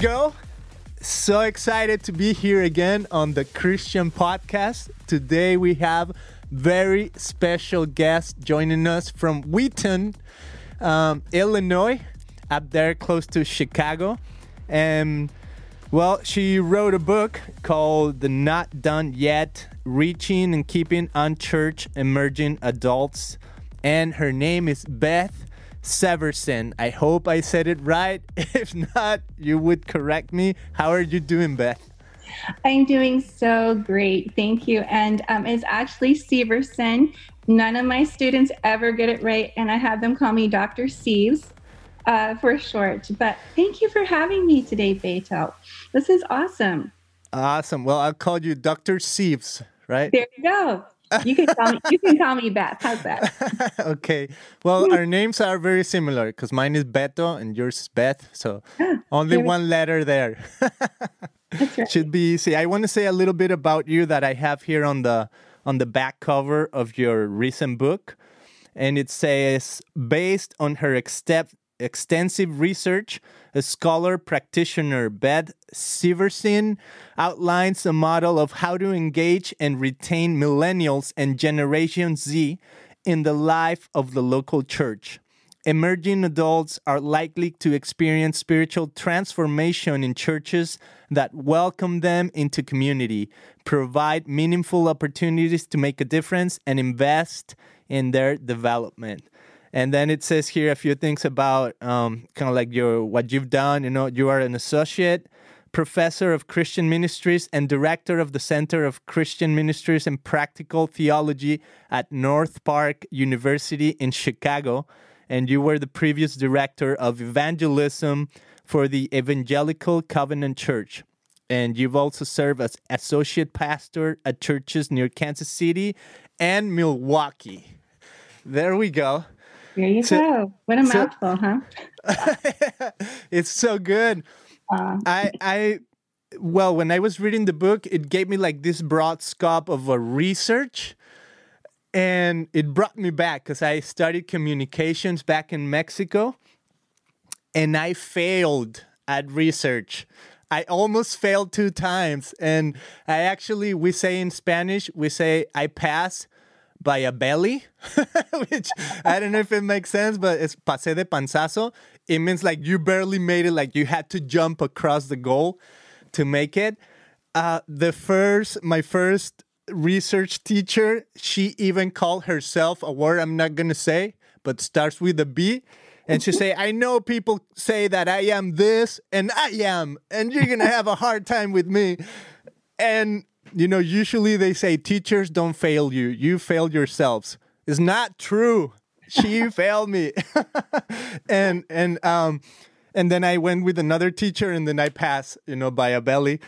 go. So excited to be here again on the Christian podcast. Today we have very special guest joining us from Wheaton, um, Illinois, up there close to Chicago. And well, she wrote a book called The Not Done Yet Reaching and Keeping Unchurched Emerging Adults. And her name is Beth Severson. I hope I said it right. If not, you would correct me. How are you doing, Beth? I'm doing so great. Thank you. And um, it's actually Seversen. None of my students ever get it right, and I have them call me Dr. Seves uh, for short. But thank you for having me today, Beto. This is awesome. Awesome. Well, I'll call you Dr. Seves, right? There you go. You can call me. You can call me Beth. How's that? okay. Well, our names are very similar because mine is Beto and yours is Beth. So only one letter there. right. Should be easy. I want to say a little bit about you that I have here on the on the back cover of your recent book, and it says based on her extent, extensive research, scholar practitioner, Beth Seversen, outlines a model of how to engage and retain millennials and Generation Z in the life of the local church. Emerging adults are likely to experience spiritual transformation in churches that welcome them into community, provide meaningful opportunities to make a difference, and invest in their development. And then it says here a few things about um, kind of like your what you've done. You know, you are an associate professor of Christian ministries and director of the Center of Christian Ministries and Practical Theology at North Park University in Chicago. And you were the previous director of evangelism for the Evangelical Covenant Church. And you've also served as associate pastor at churches near Kansas City and Milwaukee. There we go. There you so, go. What a so, mouthful, huh? it's so good. Uh, I I well, when I was reading the book, it gave me like this broad scope of a research and it brought me back because I studied communications back in Mexico and I failed at research. I almost failed two times. And I actually, we say in Spanish, we say I pass by a belly, which I don't know if it makes sense, but it's pase de panzazo. It means like you barely made it, like you had to jump across the goal to make it. Uh, the first, my first research teacher, she even called herself a word I'm not gonna say, but starts with a B. And she say, I know people say that I am this and I am, and you're gonna have a hard time with me. And you know, usually they say teachers don't fail you, you fail yourselves. It's not true. She failed me. and and um and then I went with another teacher and then I passed, you know, by a belly.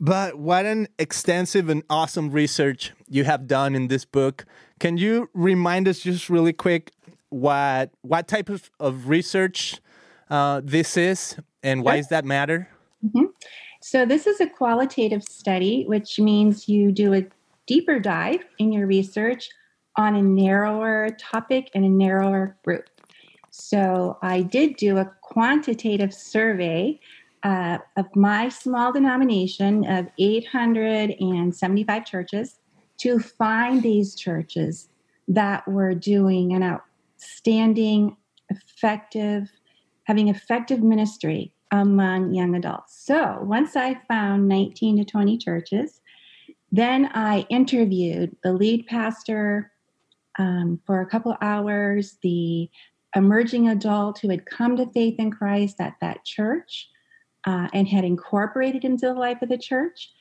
But what an extensive and awesome research you have done in this book. Can you remind us just really quick what what type of, of research uh, this is and why does that matter? Mm-hmm. So, this is a qualitative study, which means you do a deeper dive in your research on a narrower topic and a narrower group. So, I did do a quantitative survey uh, of my small denomination of 875 churches to find these churches that were doing an outstanding, effective, having effective ministry among young adults. So once I found 19 to 20 churches, then I interviewed the lead pastor um, for a couple hours, the emerging adult who had come to faith in Christ at that church uh, and had incorporated into the life of the church.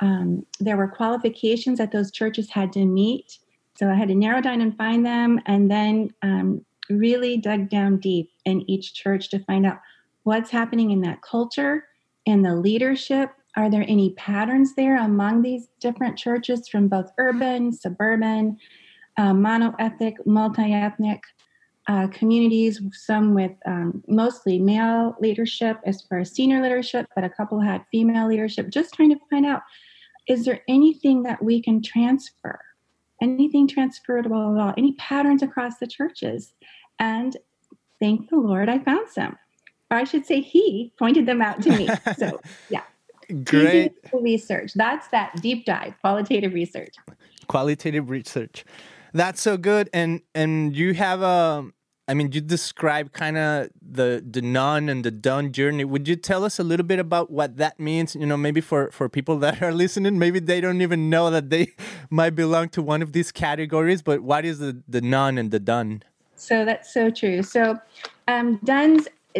Um, there were qualifications that those churches had to meet. So I had to narrow down and find them and then um, really dug down deep in each church to find out what's happening in that culture and the leadership. Are there any patterns there among these different churches from both urban, suburban, uh, monoethnic, multi ethnic uh, communities? Some with um, mostly male leadership as far as senior leadership, but a couple had female leadership. Just trying to find out is there anything that we can transfer? Anything transferable at all? Any patterns across the churches? And thank the Lord, I found some. I should say, he pointed them out to me. So, yeah. Great research. That's that deep dive, qualitative research. Qualitative research. That's so good. And and you have a um, mean, you describe kind of the the none and the done journey. Would you tell us a little bit about what that means? You know, maybe for for people that are listening, maybe they don't even know that they might belong to one of these categories. But what is the the none and the done? So that's so true. So um,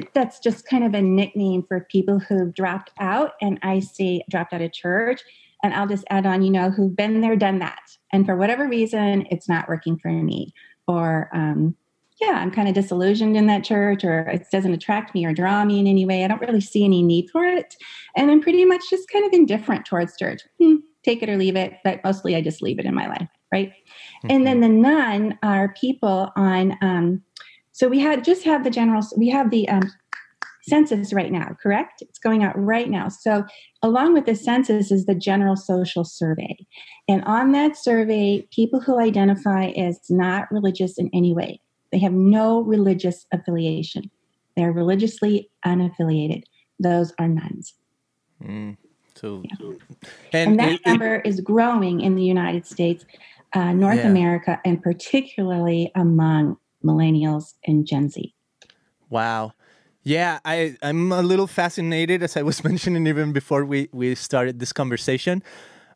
done's that's just kind of a nickname for people who've dropped out, and I say dropped out of church. And I'll just add on, you know, who've been there, done that, and for whatever reason, it's not working for me, or um, yeah, I'm kind of disillusioned in that church or it doesn't attract me or draw me in any way. I don't really see any need for it. And I'm pretty much just kind of indifferent towards church. Hmm, take it or leave it, but mostly I just leave it in my life, right? Mm-hmm. And then the none are people on, um, so we had just have the general, we have the um, census right now, correct? It's going out right now. So, along with the census is the general social survey. And on that survey, people who identify as not religious in any way, they have no religious affiliation. They're religiously unaffiliated. Those are nones. Mm, so, yeah. and, and, that it, number it, is growing in the United States, uh, North yeah. America, and particularly among millennials and Gen Z. Wow. Yeah, I, I'm a little fascinated, as I was mentioning even before we, we started this conversation,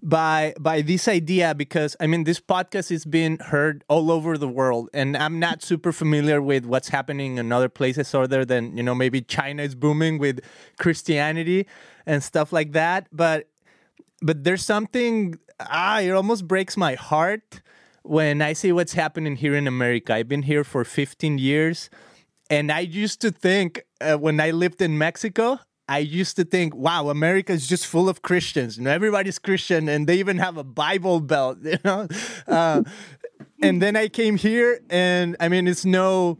by by this idea because I mean this podcast is being heard all over the world, and I'm not super familiar with what's happening in other places other than you know maybe China is booming with Christianity and stuff like that. But but there's something ah, it almost breaks my heart when I see what's happening here in America. I've been here for 15 years. And I used to think uh, when I lived in Mexico, I used to think, wow, America is just full of Christians. You know, everybody's Christian, and they even have a Bible belt. You know, uh, and then I came here, and I mean, it's no.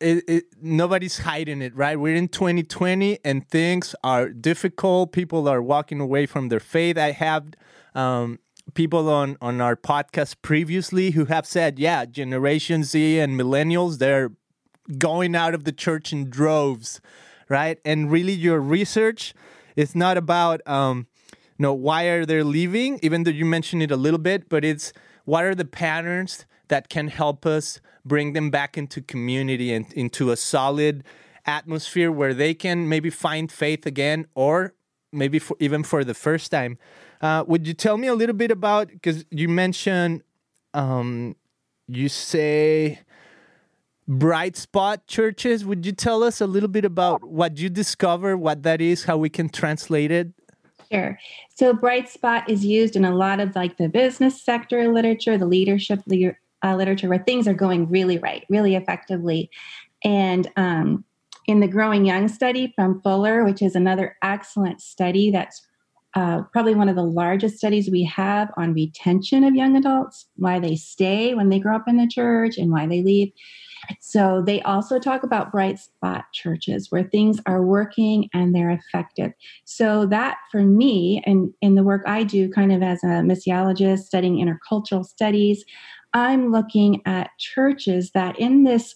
It, it, nobody's hiding it, right? We're in 2020 and things are difficult. People are walking away from their faith. I have um, people on, on our podcast previously who have said, yeah, Generation Z and millennials, they're going out of the church in droves right? And really, your research is not about, um, you know, why are they leaving, even though you mentioned it a little bit, but it's what are the patterns that can help us bring them back into community and into a solid atmosphere where they can maybe find faith again or maybe for, even for the first time. Uh, would you tell me a little bit about because you mentioned um, you say bright spot churches. Would you tell us a little bit about what you discover, what that is, how we can translate it? Sure. So bright spot is used in a lot of like the business sector literature, the leadership uh, literature, where things are going really right, really effectively. And um, in the Growing Young study from Fuller, which is another excellent study that's uh, probably one of the largest studies we have on retention of young adults, why they stay when they grow up in the church and why they leave. So they also talk about bright spot churches where things are working and they're effective. So that for me and in the work I do kind of as a missiologist studying intercultural studies, I'm looking at churches that in this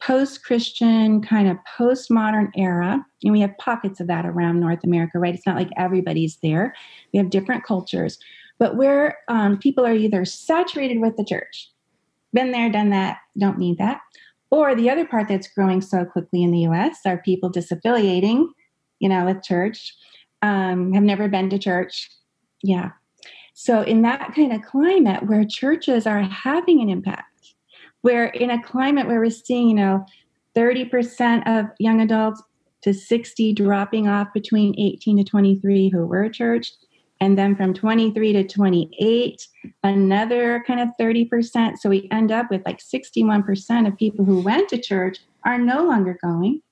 post-Christian kind of postmodern era, and we have pockets of that around North America, right? It's not like everybody's there. We have different cultures, but where um, people are either saturated with the church, been there, done that, don't need that, or the other part that's growing so quickly in the US are people disaffiliating, you know, with church, um, have never been to church. Yeah. So, in that kind of climate where churches are having an impact, where in a climate where we're seeing, you know, 30% of young adults to 60 dropping off between 18 to 23 who were church, and then from 23 to 28 another kind of 30% so we end up with like 61% of people who went to church are no longer going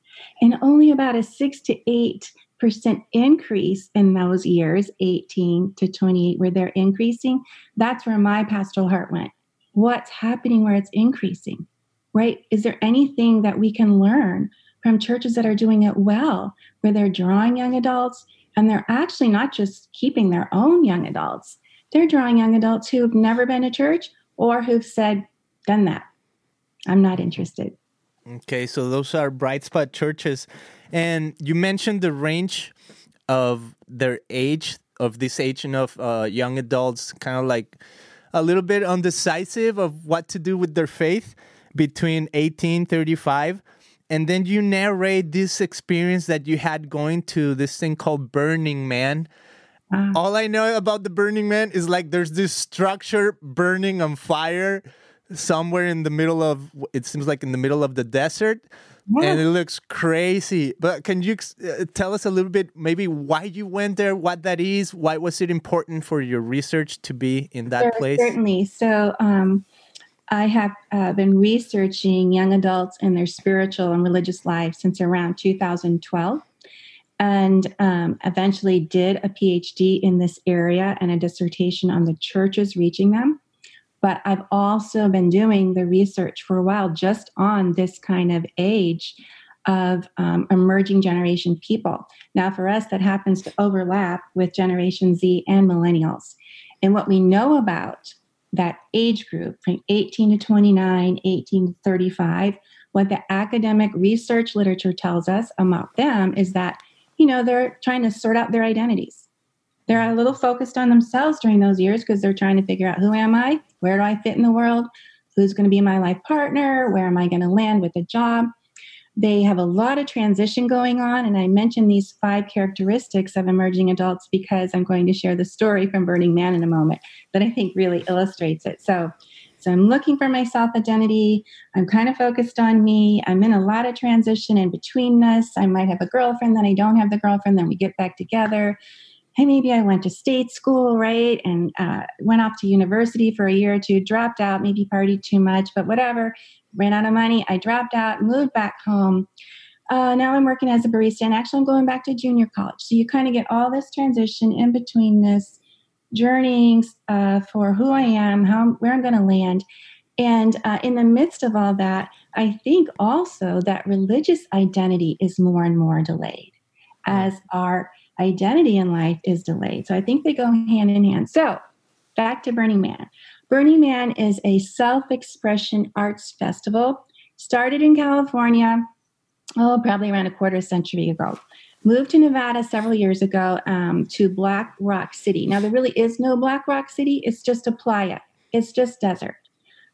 and only about a 6 to 8 percent increase in those years 18 to 28 where they're increasing. That's where my pastoral heart went what's happening where it's increasing right is there anything that we can learn from churches that are doing it well where they're drawing young adults and they're actually not just keeping their own young adults, they're drawing young adults who've never been to church or who've said, done that. I'm not interested. Okay, so those are bright spot churches. And you mentioned the range of their age, of this age and of uh, young adults, kind of like a little bit undecisive of what to do with their faith between 18 35 and then you narrate this experience that you had going to this thing called burning man. Uh, all i know about the burning man is like there's this structure burning on fire somewhere in the middle of it seems like in the middle of the desert. And it looks crazy. But can you uh, tell us a little bit maybe why you went there what that is why was it important for your research to be in that sure, place? certainly. So um, I have uh, been researching young adults and their spiritual and religious lives since around 2012, and um, eventually did a PhD in this area and a dissertation on the churches reaching them. But I've also been doing the research for a while just on this kind of age of um, emerging generation people. Now, for us, that happens to overlap with Generation Z and millennials. And what we know about that age group from 18 to 29, 18 to 35, what the academic research literature tells us about them is that, you know, they're trying to sort out their identities. They're a little focused on themselves during those years because they're trying to figure out who am I? Where do I fit in the world? Who's going to be my life partner? Where am I going to land with a job? They have a lot of transition going on. And I mentioned these five characteristics of emerging adults because I'm going to share the story from Burning Man in a moment that I think really illustrates it. So, so I'm looking for my self identity. I'm kind of focused on me. I'm in a lot of transition in betweenness. I might have a girlfriend, then I don't have the girlfriend, then we get back together hey, maybe I went to state school, right? And uh, went off to university for a year or two, dropped out, maybe partied too much, but whatever ran out of money. I dropped out, moved back home. Uh, now I'm working as a barista, and actually I'm going back to junior college. So you kind of get all this transition in between this journeying uh, for who I am, how where I'm going to land, and uh, in the midst of all that, I think also that religious identity is more and more delayed as our identity in life is delayed. So I think they go hand in hand. So back to Burning Man. Burning Man is a self expression arts festival, started in California, oh, probably around a quarter century ago. Moved to Nevada several years ago um, to Black Rock City. Now, there really is no Black Rock City, it's just a playa, it's just desert.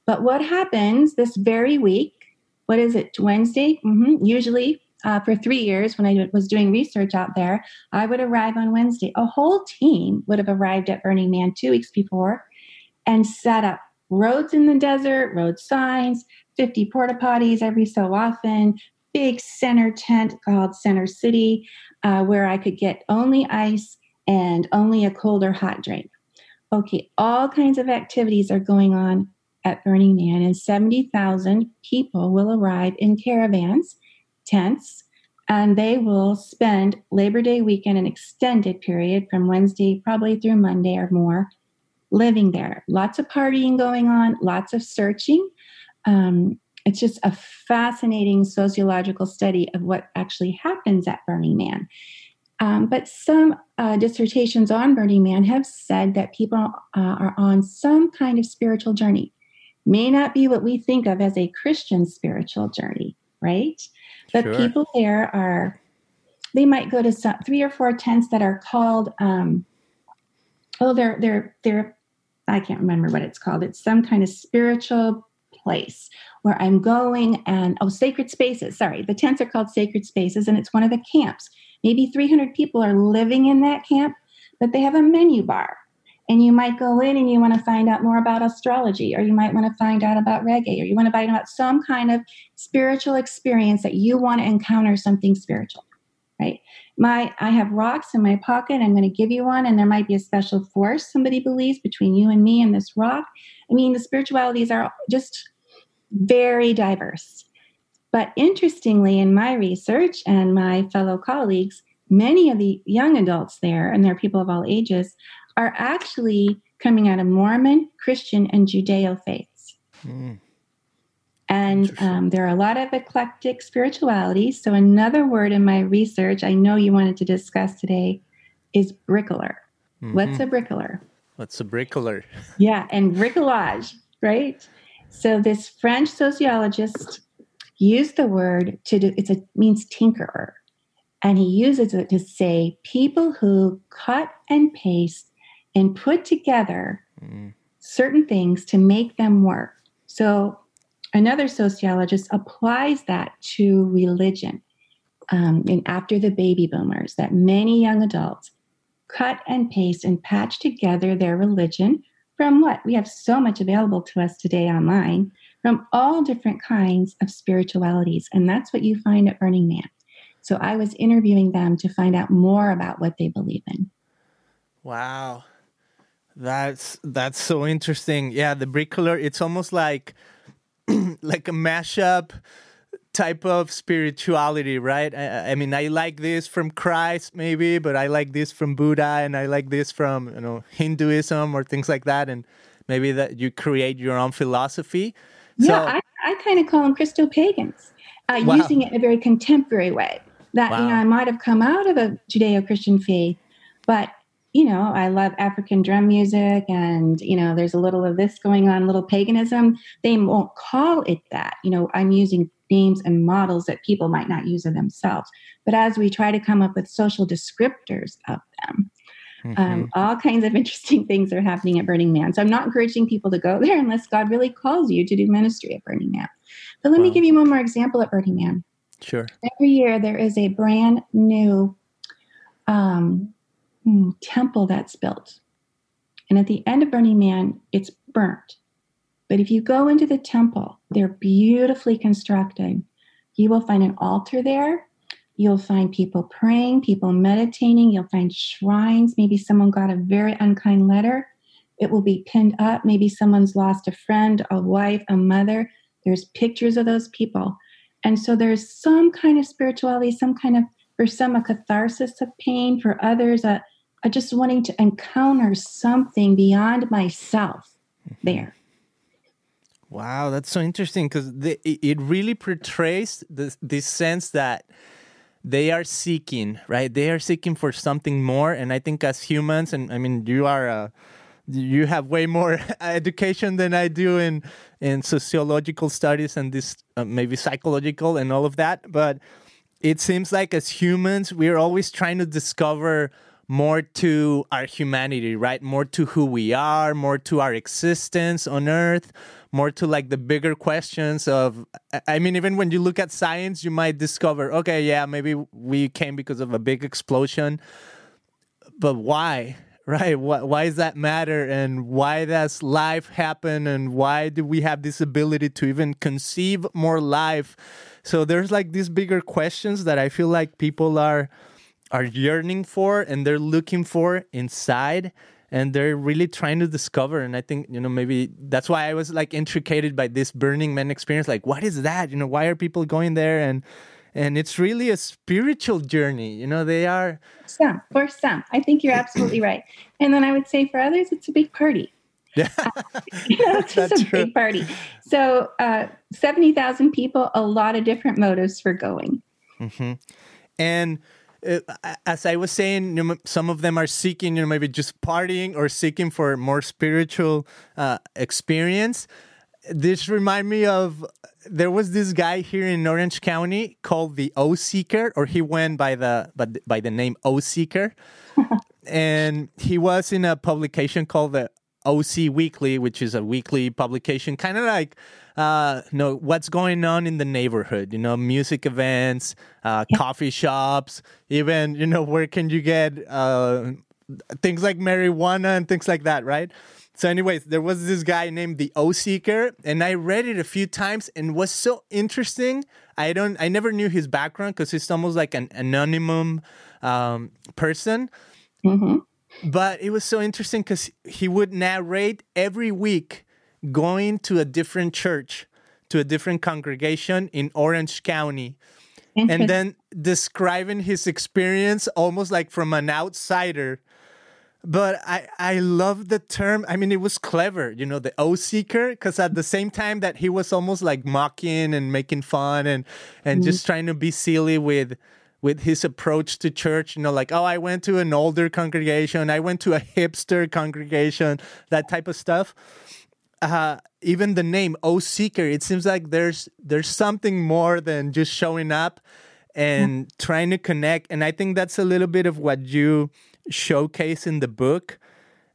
But what happens this very week? What is it, Wednesday? Mm-hmm. Usually uh, for three years when I was doing research out there, I would arrive on Wednesday. A whole team would have arrived at Burning Man two weeks before and set up roads in the desert, road signs, 50 porta potties every so often, big center tent called Center City, uh, where I could get only ice and only a cold or hot drink. Okay, all kinds of activities are going on at Burning Man, and 70,000 people will arrive in caravans, tents, and they will spend Labor Day weekend, an extended period from Wednesday probably through Monday or more, living there. Lots of partying going on, lots of searching. Um, it's just a fascinating sociological study of what actually happens at Burning Man. Um, but some uh, dissertations on Burning Man have said that people uh, are on some kind of spiritual journey. May not be what we think of as a Christian spiritual journey, right? But sure. people there are, they might go to some, three or four tents that are called, um, oh, they're they're they're I can't remember what it's called. It's some kind of spiritual place where I'm going and, oh, sacred spaces. Sorry, the tents are called sacred spaces, and it's one of the camps. Maybe 300 people are living in that camp, but they have a menu bar. And you might go in and you want to find out more about astrology, or you might want to find out about reggae, or you want to find out some kind of spiritual experience that you want to encounter something spiritual right? My I have rocks in my pocket. I'm going to give you one, and there might be a special force somebody believes between you and me and this rock. I mean, the spiritualities are just very diverse. But interestingly, in my research and my fellow colleagues, many of the young adults there, and there are people of all ages, are actually coming out of Mormon, Christian, and Judeo faiths. Mm. And um, there are a lot of eclectic spiritualities. So, another word in my research I know you wanted to discuss today is bricoleur. Mm-hmm. What's a bricoleur? What's a bricoleur? yeah, and bricolage, right? So, this French sociologist used the word to do it's a means tinkerer. And he uses it to say people who cut and paste and put together mm. certain things to make them work. So another sociologist applies that to religion. Um, and after the baby boomers, that many young adults cut and paste and patch together their religion from what? We have so much available to us today online from all different kinds of spiritualities. And that's what you find at Burning Man. So I was interviewing them to find out more about what they believe in. Wow. That's that's so interesting. Yeah, the bricoleur, it's almost like like a mashup type of spirituality, right? I, I, mean, I like this from Christ, maybe, but I like this from Buddha, and I like this from you know Hinduism or things like that, and maybe that you create your own philosophy. Yeah, so, I, I kind of call them Christo pagans, uh, wow. using it in a very contemporary way. That wow. you know, I might have come out of a Judeo-Christian faith, but you know, I love African drum music and, you know, there's a little of this going on, little paganism. They won't call it that. You know, I'm using names and models that people might not use of themselves. But as we try to come up with social descriptors of them, um, mm-hmm. um, all kinds of interesting things are happening at Burning Man. So I'm not encouraging people to go there unless God really calls you to do ministry at Burning Man. But let wow. me give you one more example at Burning Man. Sure. Every year there is a brand new um, temple that's built. And at the end of Burning Man, it's burnt. But if you go into the temple, they're beautifully constructed. You will find an altar there. You'll find people praying, people meditating. You'll find shrines. Maybe someone got a very unkind letter. It will be pinned up. Maybe someone's lost a friend, a wife, a mother. There's pictures of those people. And so there's some kind of spirituality, some kind of, for some, a catharsis of pain, for others, a, just wanting to encounter something beyond myself there. Wow, that's so interesting because it really portrays this, this sense that they are seeking, right? They are seeking for something more, and I think as humans, and I mean, you are a, uh, you have way more education than I do in in sociological studies and this uh, maybe psychological and all of that, but it seems like as humans, we're always trying to discover more to our humanity, right? More to who we are, more to our existence on earth, more to like the bigger questions of I mean even when you look at science, you might discover, okay, yeah, maybe we came because of a big explosion. But why? Right? Why, why does that matter? And why does life happen? And why do we have this ability to even conceive more life? So there's like these bigger questions that I feel like people are are yearning for and they're looking for inside and they're really trying to discover. And i think you know maybe that's why i was like intricated by this burning man experience. Like what is that? You know why are people going there? And and it's really a spiritual journey. You know they are some for some. I think you're absolutely right. And then i would say for others it's a big party. Yeah, you know, it's just a true. big party. So, uh, 70,000 people, a lot of different motives for going. Mm-hmm. And as I was saying, you know, some of them are seeking, you know, maybe just partying or seeking for more spiritual uh, experience. This remind me of there was this guy here in Orange County called the O Seeker, or he went by the by, by the name O Seeker, and he was in a publication called the OC Weekly, which is a weekly publication, kind of like uh, you know what's going on in the neighborhood. You know, music events, uh, yeah. coffee shops, even you know where can you get uh, things like marijuana and things like that, right? So, anyways, there was this guy named the O Seeker, and I read it a few times and was so interesting. I don't, I never knew his background because he's almost like an anonymous um, person. Mm-hmm. But it was so interesting because he would narrate every week going to a different church, to a different congregation in Orange County, and then describing his experience almost like from an outsider. But I, I love the term. I mean, it was clever, you know, the O seeker, because at the same time that he was almost like mocking and making fun and and mm-hmm. just trying to be silly with with his approach to church, you know, like, oh, I went to an older congregation, I went to a hipster congregation, that type of stuff. Uh, even the name O Seeker, it seems like there's there's something more than just showing up and mm-hmm. trying to connect. And I think that's a little bit of what you showcase in the book.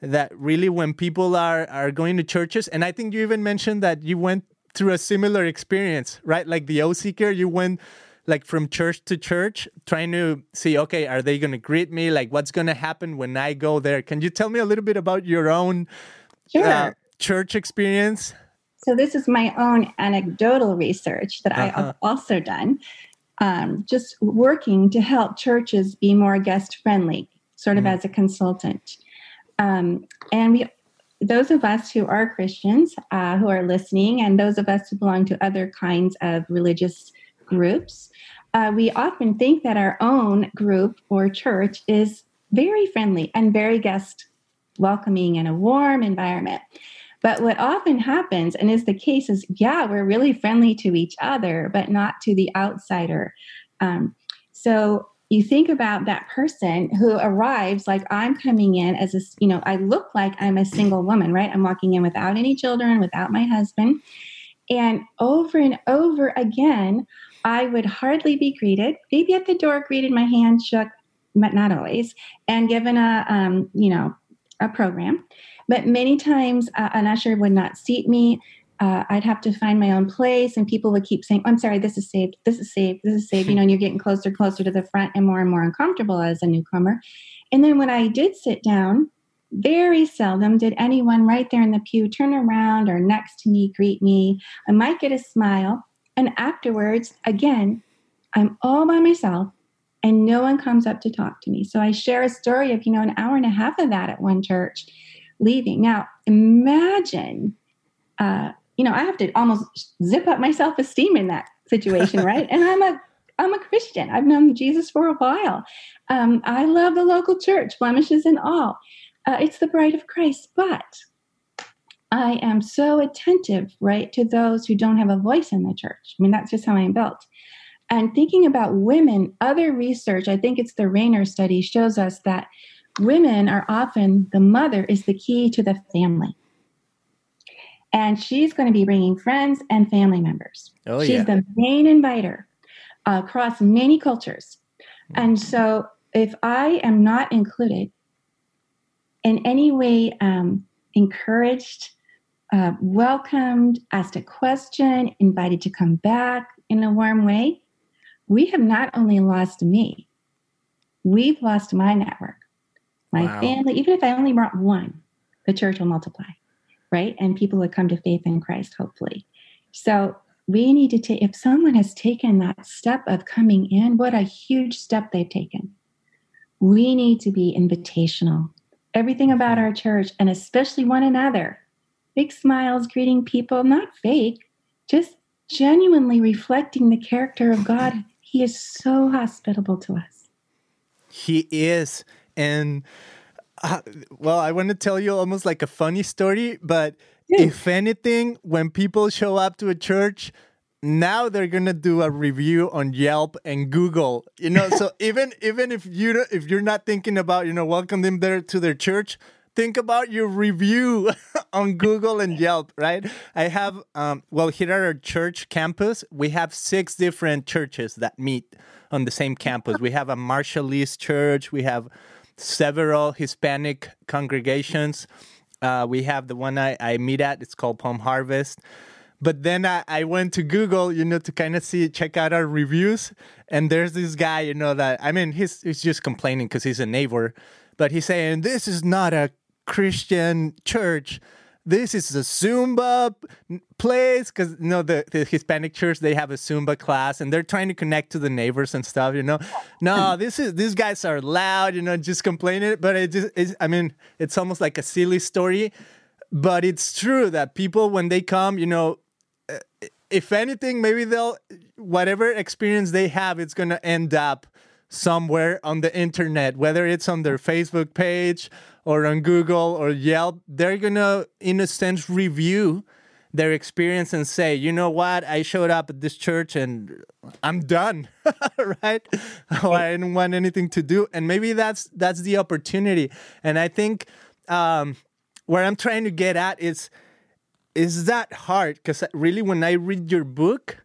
That really, when people are are going to churches, and I think you even mentioned that you went through a similar experience, right? Like the O Seeker, you went like from church to church trying to see okay are they going to greet me like what's going to happen when i go there can you tell me a little bit about your own sure. uh, church experience? So this is my own anecdotal research that uh-huh. I have also done, um, just working to help churches be more guest friendly, sort of mm. as a consultant. Um, and we, those of us who are Christians, uh, who are listening, and those of us who belong to other kinds of religious groups, uh, we often think that our own group or church is very friendly and very guest welcoming and a warm environment. But what often happens and is the case is, yeah, we're really friendly to each other, but not to the outsider. Um, so you think about that person who arrives like I'm coming in as a, you know, I look like I'm a single woman, right? I'm walking in without any children, without my husband. And over and over again, I would hardly be greeted, maybe at the door, greeted, my hand shook, but not always, and given a, um, you know, a program. But many times, uh, an usher would not seat me. Uh, I'd have to find my own place, and people would keep saying, "I'm sorry, this is saved. This is saved. This is saved." You know, and you're getting closer, and closer to the front, and more and more uncomfortable as a newcomer. And then when I did sit down, very seldom did anyone right there in the pew turn around or next to me greet me. I might get a smile, and afterwards, again, I'm all by myself and no one comes up to talk to me. So I share a story of, you know, an hour and a half of that at one church leaving. Now, imagine, uh, you know, I have to almost zip up my self esteem in that situation, right? and I'm a I'm a Christian. I've known Jesus for a while. Um, I love the local church, blemishes and all. Uh, it's the bride of Christ, but I am so attentive, right, to those who don't have a voice in the church. I mean, that's just how I'm built. And thinking about women, other research, I think it's the Rainer study, shows us that women are often the mother is the key to the family. And she's going to be bringing friends and family members. Oh, she's yeah. the main inviter uh, across many cultures. Mm-hmm. And so if I am not included, in any way um, encouraged, uh, welcomed, asked a question, invited to come back in a warm way, we have not only lost me, we've lost my network, my wow. family. Even if I only brought one, the church will multiply, right? And people will come to faith in Christ, hopefully. So we need to take, if someone has taken that step of coming in, what a huge step they've taken. We need to be invitational. Everything about our church, and especially one another, big smiles, greeting people, not fake, just genuinely reflecting the character of God he is so hospitable to us. He is. And uh, well, I want to tell you almost like a funny story, but if anything, when people show up to a church, now they're gonna do a review on Yelp and Google. You know, so even even if you if you're not thinking about you know welcome them there to their church, think about your review on Google and Yelp, right? I have, um, well, here at our church campus, we have six different churches that meet on the same campus. We have a Marshallese church, we have several Hispanic congregations. Uh, we have the one I, I meet at, it's called Palm Harvest. But then I, I went to Google, you know, to kind of see, check out our reviews. And there's this guy, you know, that, I mean, he's, he's just complaining because he's a neighbor but he's saying this is not a Christian church. This is a Zumba place because you know the, the Hispanic church they have a Zumba class and they're trying to connect to the neighbors and stuff. You know, no, this is these guys are loud. You know, just complaining. But it just is. I mean, it's almost like a silly story, but it's true that people when they come, you know, eh, if anything, maybe they'll whatever experience they have, it's gonna end up somewhere on the internet, whether it's on their Facebook page or on Google or Yelp, they're gonna, in a sense, review their experience and say, you know what, I showed up at this church and I'm done, right? Oh, I didn't want anything to do, and maybe that's that's the opportunity. And I think um, where I'm trying to get at is is that hard? Because really, when I read your book,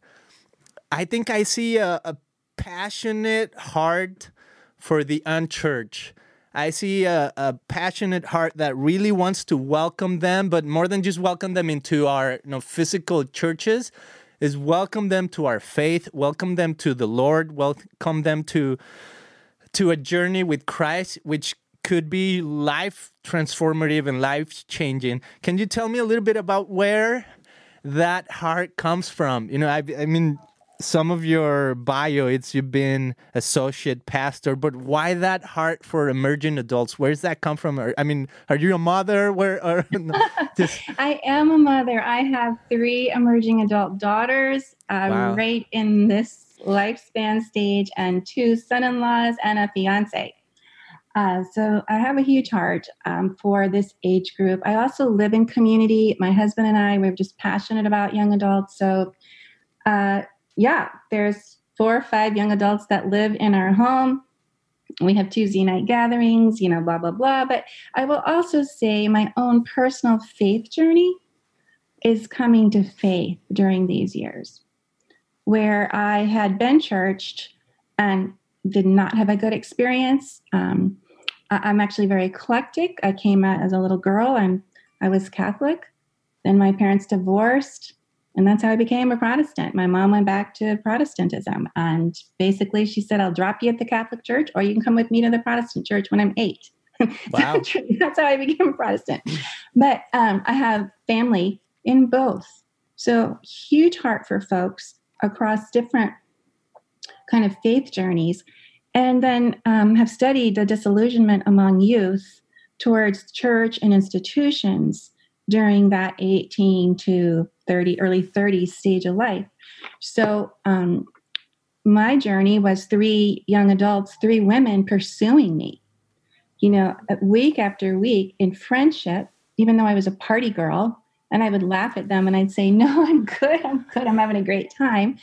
I think I see a, a passionate heart for the unchurched. I see a, a, passionate heart that really wants to welcome them, but more than just welcome them into our you know, physical churches, is welcome them to our faith, welcome them to the Lord, welcome them to to a journey with Christ, which could be life transformative and life changing. Can you tell me a little bit about where that heart comes from? You know, I, I mean, some of your bio it's you've been associate pastor but why that heart for emerging adults where does that come from i mean are you a mother where or just... i am a mother i have three emerging adult daughters um, wow. right in this lifespan stage and two son-in-laws and a fiance uh, so I have a huge heart um, for this age group. I also live in community. My husband and I, we're just passionate about young adults. So uh, yeah, there's four or five young adults that live in our home. We have Tuesday night gatherings, you know, blah, blah, blah. But I will also say my own personal faith journey is coming to faith during these years where I had been churched and did not have a good experience. Um, I'm actually very eclectic. I came out as a little girl and I was Catholic. Then my parents divorced. And that's how I became a Protestant. My mom went back to Protestantism. And basically, she said, I'll drop you at the Catholic Church, or you can come with me to the Protestant Church when I'm eight. Wow. that's how I became a Protestant. But um, I have family in both. So, huge heart for folks across different kind of faith journeys. And then um, have studied the disillusionment among youth towards church and institutions during that 18 to 30, early 30s stage of life. So, um, my journey was three young adults, three women pursuing me, you know, week after week in friendship, even though I was a party girl. And I would laugh at them and I'd say, No, I'm good. I'm good. I'm having a great time.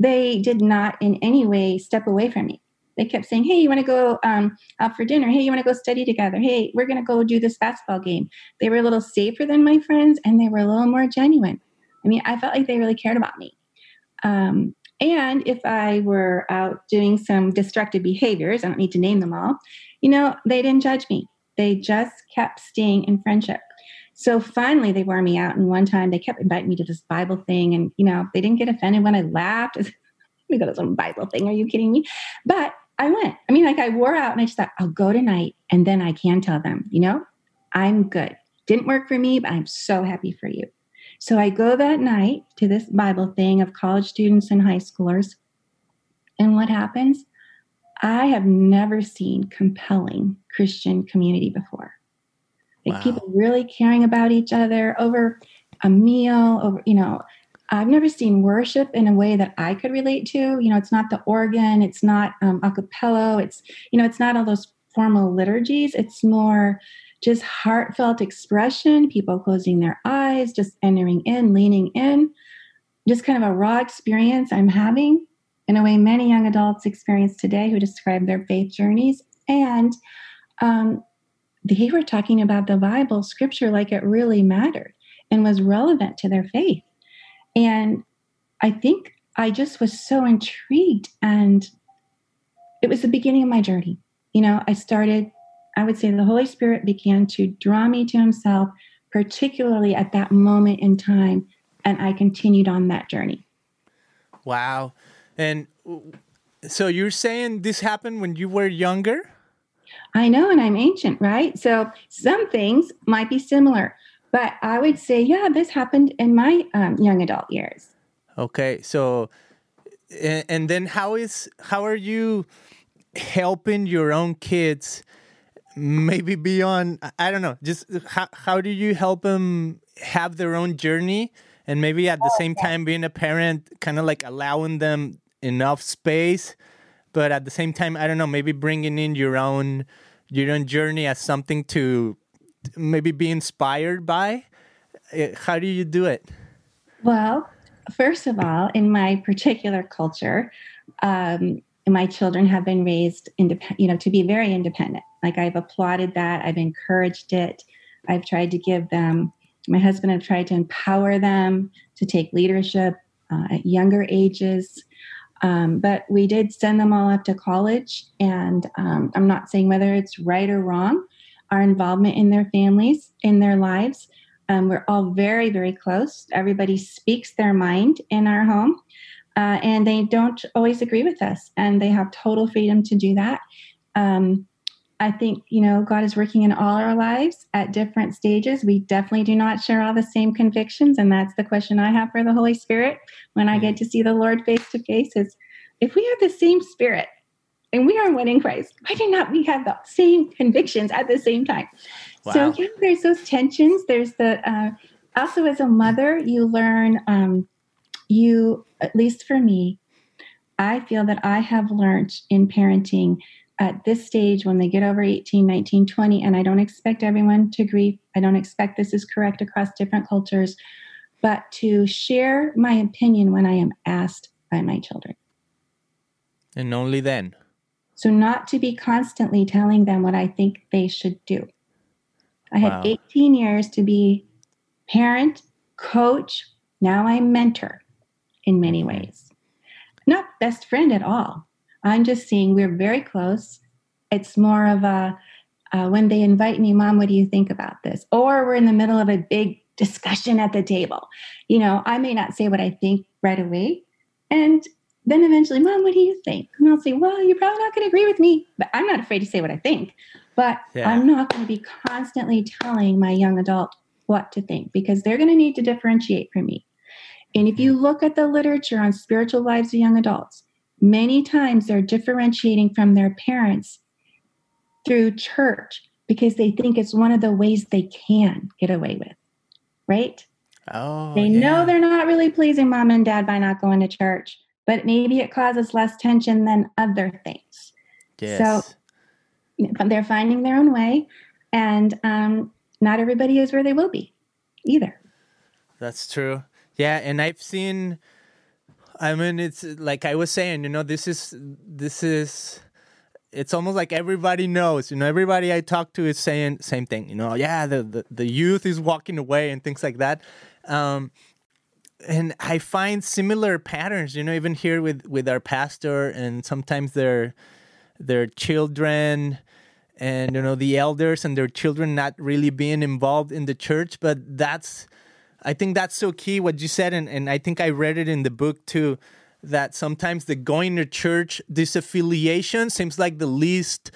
They did not in any way step away from me they kept saying, Hey, you want to go um, out for dinner? Hey, you want to go study together? Hey, we're going to go do this basketball game. They were a little safer than my friends and they were a little more genuine. I mean, I felt like they really cared about me. Um, and if I were out doing some destructive behaviors, I don't need to name them all, you know, they didn't judge me. They just kept staying in friendship. So finally, they wore me out. And one time they kept inviting me to this Bible thing. And, you know, they didn't get offended when I laughed. Let me go to some Bible thing. Are you kidding me? But I went. I mean, like I wore out and I just thought, I'll go tonight and then I can tell them, you know, I'm good. Didn't work for me, but I'm so happy for you. So I go that night to this Bible thing of college students and high schoolers. And what happens? I have never seen compelling Christian community before. Like wow. people really caring about each other over a meal, over, you know, I've never seen worship in a way that I could relate to. You know, it's not the organ, it's not um, a cappella, it's, you know, it's not all those formal liturgies. It's more just heartfelt expression, people closing their eyes, just entering in, leaning in, just kind of a raw experience I'm having in a way many young adults experience today who describe their faith journeys. And um, they were talking about the Bible, scripture, like it really mattered and was relevant to their faith. And I think I just was so intrigued. And it was the beginning of my journey. You know, I started I would say the Holy Spirit began to draw me to Himself, particularly at that moment in time. And I continued on that journey. Wow. And so you're saying this happened when you were younger? I know, and I'm ancient, right? So some things might be similar, but I would say, yeah, this happened in my um, young adult years. Okay, so and then how is how are you helping your own kids maybe beyond i don't know. Just how, how do you help them have their own journey? And maybe at the same time being a parent kind of like allowing them enough space but at the same time i don't know maybe bringing in your own your own journey as something to maybe be inspired by. Eh, how do you do it? Well first of all in my particular culture um, my children have been raised you know, to be very independent. Like I've applauded that, I've encouraged it. I've tried to give them my husband have tried to empower them to take leadership uh, at younger ages. Um, but we did send them all up to college. And um, I'm not saying whether it's right or wrong, our involvement in their families, in their lives. Um, we're all very, very close. Everybody speaks their mind in our home. Uh, and they don't always agree with us, and they have total freedom to do that. Um, I think, you know, God is working in all our lives at different stages. We definitely do not share all the same convictions. And that's the question I have for the Holy Spirit when I get to see the Lord face to face is if we have the same spirit and we are one in Christ, why do not we have the same convictions at the same time? Wow. So yeah, there's those tensions. There's the, uh, also as a mother, you learn, um, you, at least for me, I feel that I have learned in parenting at this stage when they get over 18 19 20 and i don't expect everyone to agree i don't expect this is correct across different cultures but to share my opinion when i am asked by my children. And only then. So not to be constantly telling them what i think they should do. I wow. had 18 years to be parent coach now i'm mentor in many ways not best friend at all I'm just seeing we're very close. It's more of a uh, when they invite me, Mom, what do you think about this? Or we're in the middle of a big discussion at the table. You know, I may not say what I think right away. And then eventually, Mom, what do you think? And I'll say, Well, you're probably not going to agree with me, but I'm not afraid to say what I think. But yeah. I'm not going to be constantly telling my young adult what to think because they're going to need to differentiate from me. And if you mm-hmm. look at the literature on spiritual lives of young adults, Many times they're differentiating from their parents through church because they think it's one of the ways they can get away with, right? Oh, they yeah. know they're not really pleasing mom and dad by not going to church, but maybe it causes less tension than other things. Yes. So they're finding their own way, and um, not everybody is where they will be either. That's true. Yeah, and I've seen I mean, it's like I was saying, you know, this is this is it's almost like everybody knows, you know, everybody I talk to is saying same thing, you know, yeah, the the, the youth is walking away and things like that. Um, and I find similar patterns, you know, even here with with our pastor and sometimes their their children and you know the elders and their children not really being involved in the church, but that's I think that's so key what you said, and, and I think I read it in the book too, that sometimes the going to church disaffiliation seems like the least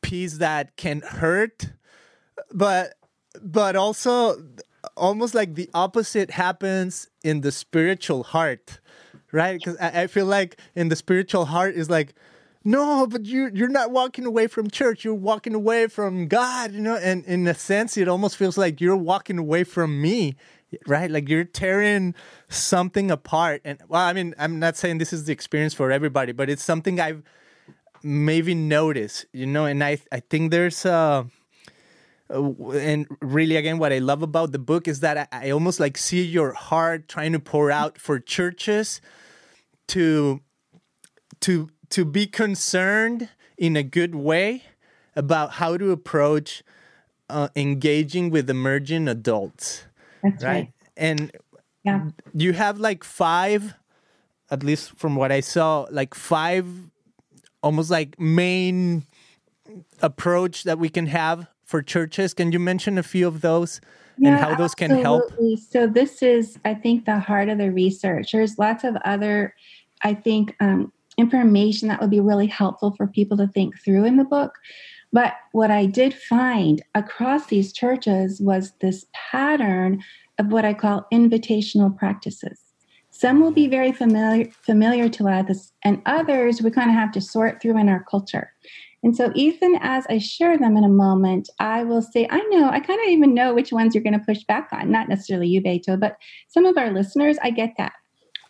piece that can hurt, but but also almost like the opposite happens in the spiritual heart, right? Because I, I feel like in the spiritual heart is like no but you you're not walking away from church. You're walking away from god you know and in a sense it almost feels like you're walking away from me right? Like you're tearing something apart. And well i mean i'm not saying this is the experience for everybody but it's something i've maybe noticed you know and i i think there's uh and really again what i love about the book is that I, I almost like see your heart trying to pour out for churches to to to be concerned in a good way about how to approach uh, engaging with emerging adults. That's right. right. And yeah. you have like five, at least from what I saw, like five almost like main approach that we can have for churches. Can you mention a few of those? Yeah, and how those can help? So this is, I think, the heart of the research. There's lots of other, I think, um, information that would be really helpful for people to think through in the book. But what I did find across these churches was this pattern of what I call invitational practices. Some will be very familiar familiar to us, and others we kind of have to sort through in our culture. And so, even as I share them in a moment, I will say, I know, I kind of even know which ones you're going to push back on. Not necessarily you, Beto, but some of our listeners, I get that.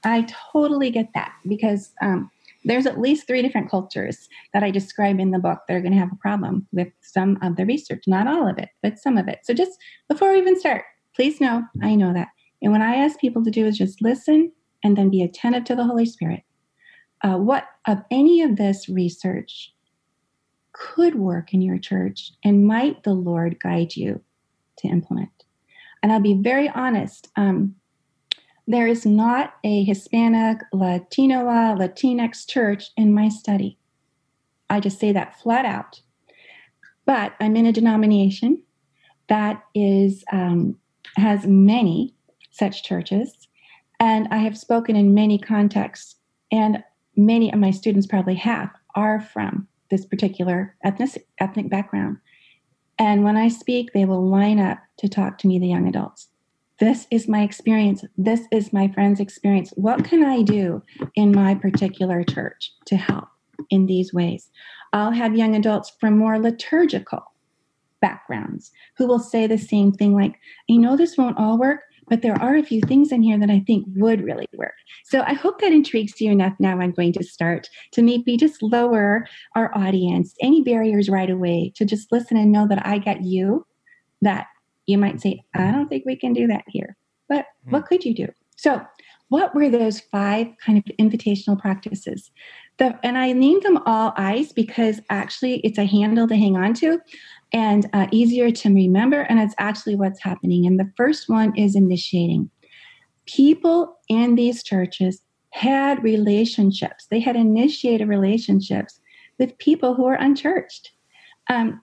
I totally get that because um, there's at least three different cultures that I describe in the book that are going to have a problem with some of the research, not all of it, but some of it. So just before we even start, please know I know that. And what I ask people to do is just listen and then be attentive to the Holy Spirit. Uh, what of any of this research could work in your church and might the Lord guide you to implement? And I'll be very honest. Um, there is not a Hispanic, Latinoa, Latinx church in my study. I just say that flat out. But I'm in a denomination that is um, has many such churches, and I have spoken in many contexts, and many of my students probably have are from this particular ethnic ethnic background. And when I speak, they will line up to talk to me, the young adults. This is my experience. This is my friend's experience. What can I do in my particular church to help in these ways? I'll have young adults from more liturgical backgrounds who will say the same thing like, I know this won't all work, but there are a few things in here that I think would really work. So I hope that intrigues you enough. Now I'm going to start to maybe just lower our audience, any barriers right away, to just listen and know that I got you. That you might say, I don't think we can do that here. But mm-hmm. what could you do? So, what were those five kind of invitational practices? The, and I named them all eyes because actually it's a handle to hang on to and uh, easier to remember. And it's actually what's happening. And the first one is initiating. People in these churches had relationships, they had initiated relationships with people who were unchurched. Um,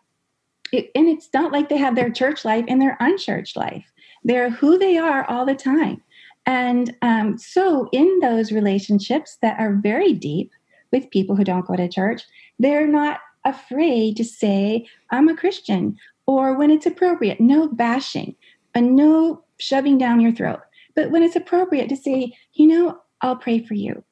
it, and it's not like they have their church life and their unchurched life. They're who they are all the time. And um, so, in those relationships that are very deep with people who don't go to church, they're not afraid to say, I'm a Christian, or when it's appropriate, no bashing, and no shoving down your throat. But when it's appropriate to say, you know, I'll pray for you,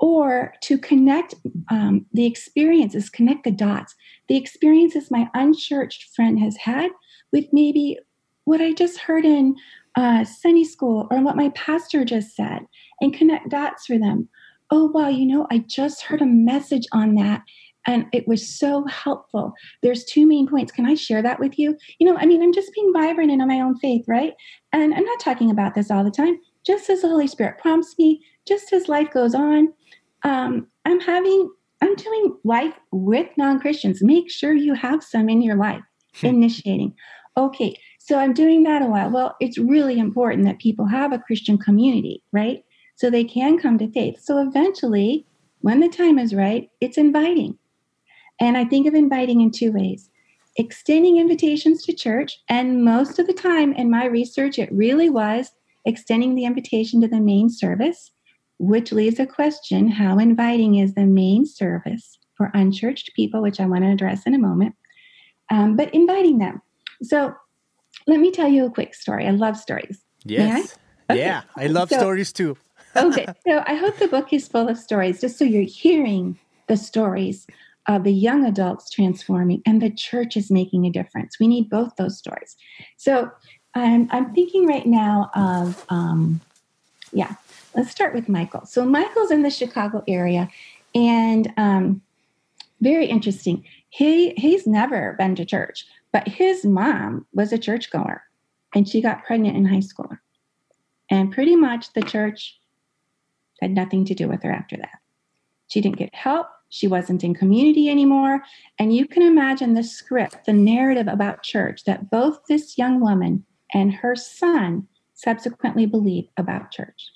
or to connect um, the experiences, connect the dots, the experiences my unchurched friend has had with maybe what I just heard in uh, Sunday school or what my pastor just said, and connect dots for them. Oh, wow, you know, I just heard a message on that and it was so helpful. There's two main points. Can I share that with you? You know, I mean, I'm just being vibrant in my own faith, right? And I'm not talking about this all the time. Just as the Holy Spirit prompts me, just as life goes on, um, I'm having, I'm doing life with non Christians. Make sure you have some in your life, hmm. initiating. Okay, so I'm doing that a while. Well, it's really important that people have a Christian community, right? So they can come to faith. So eventually, when the time is right, it's inviting. And I think of inviting in two ways extending invitations to church. And most of the time in my research, it really was extending the invitation to the main service, which leaves a question how inviting is the main service for unchurched people, which I want to address in a moment, um, but inviting them. So let me tell you a quick story. I love stories. Yes. I? Okay. Yeah, I love so, stories too. okay. So I hope the book is full of stories, just so you're hearing the stories of the young adults transforming and the church is making a difference. We need both those stories. So I'm, I'm thinking right now of, um, yeah, let's start with Michael. So Michael's in the Chicago area and um, very interesting. He, he's never been to church, but his mom was a churchgoer and she got pregnant in high school. And pretty much the church had nothing to do with her after that. She didn't get help. She wasn't in community anymore. And you can imagine the script, the narrative about church that both this young woman and her son subsequently believe about church.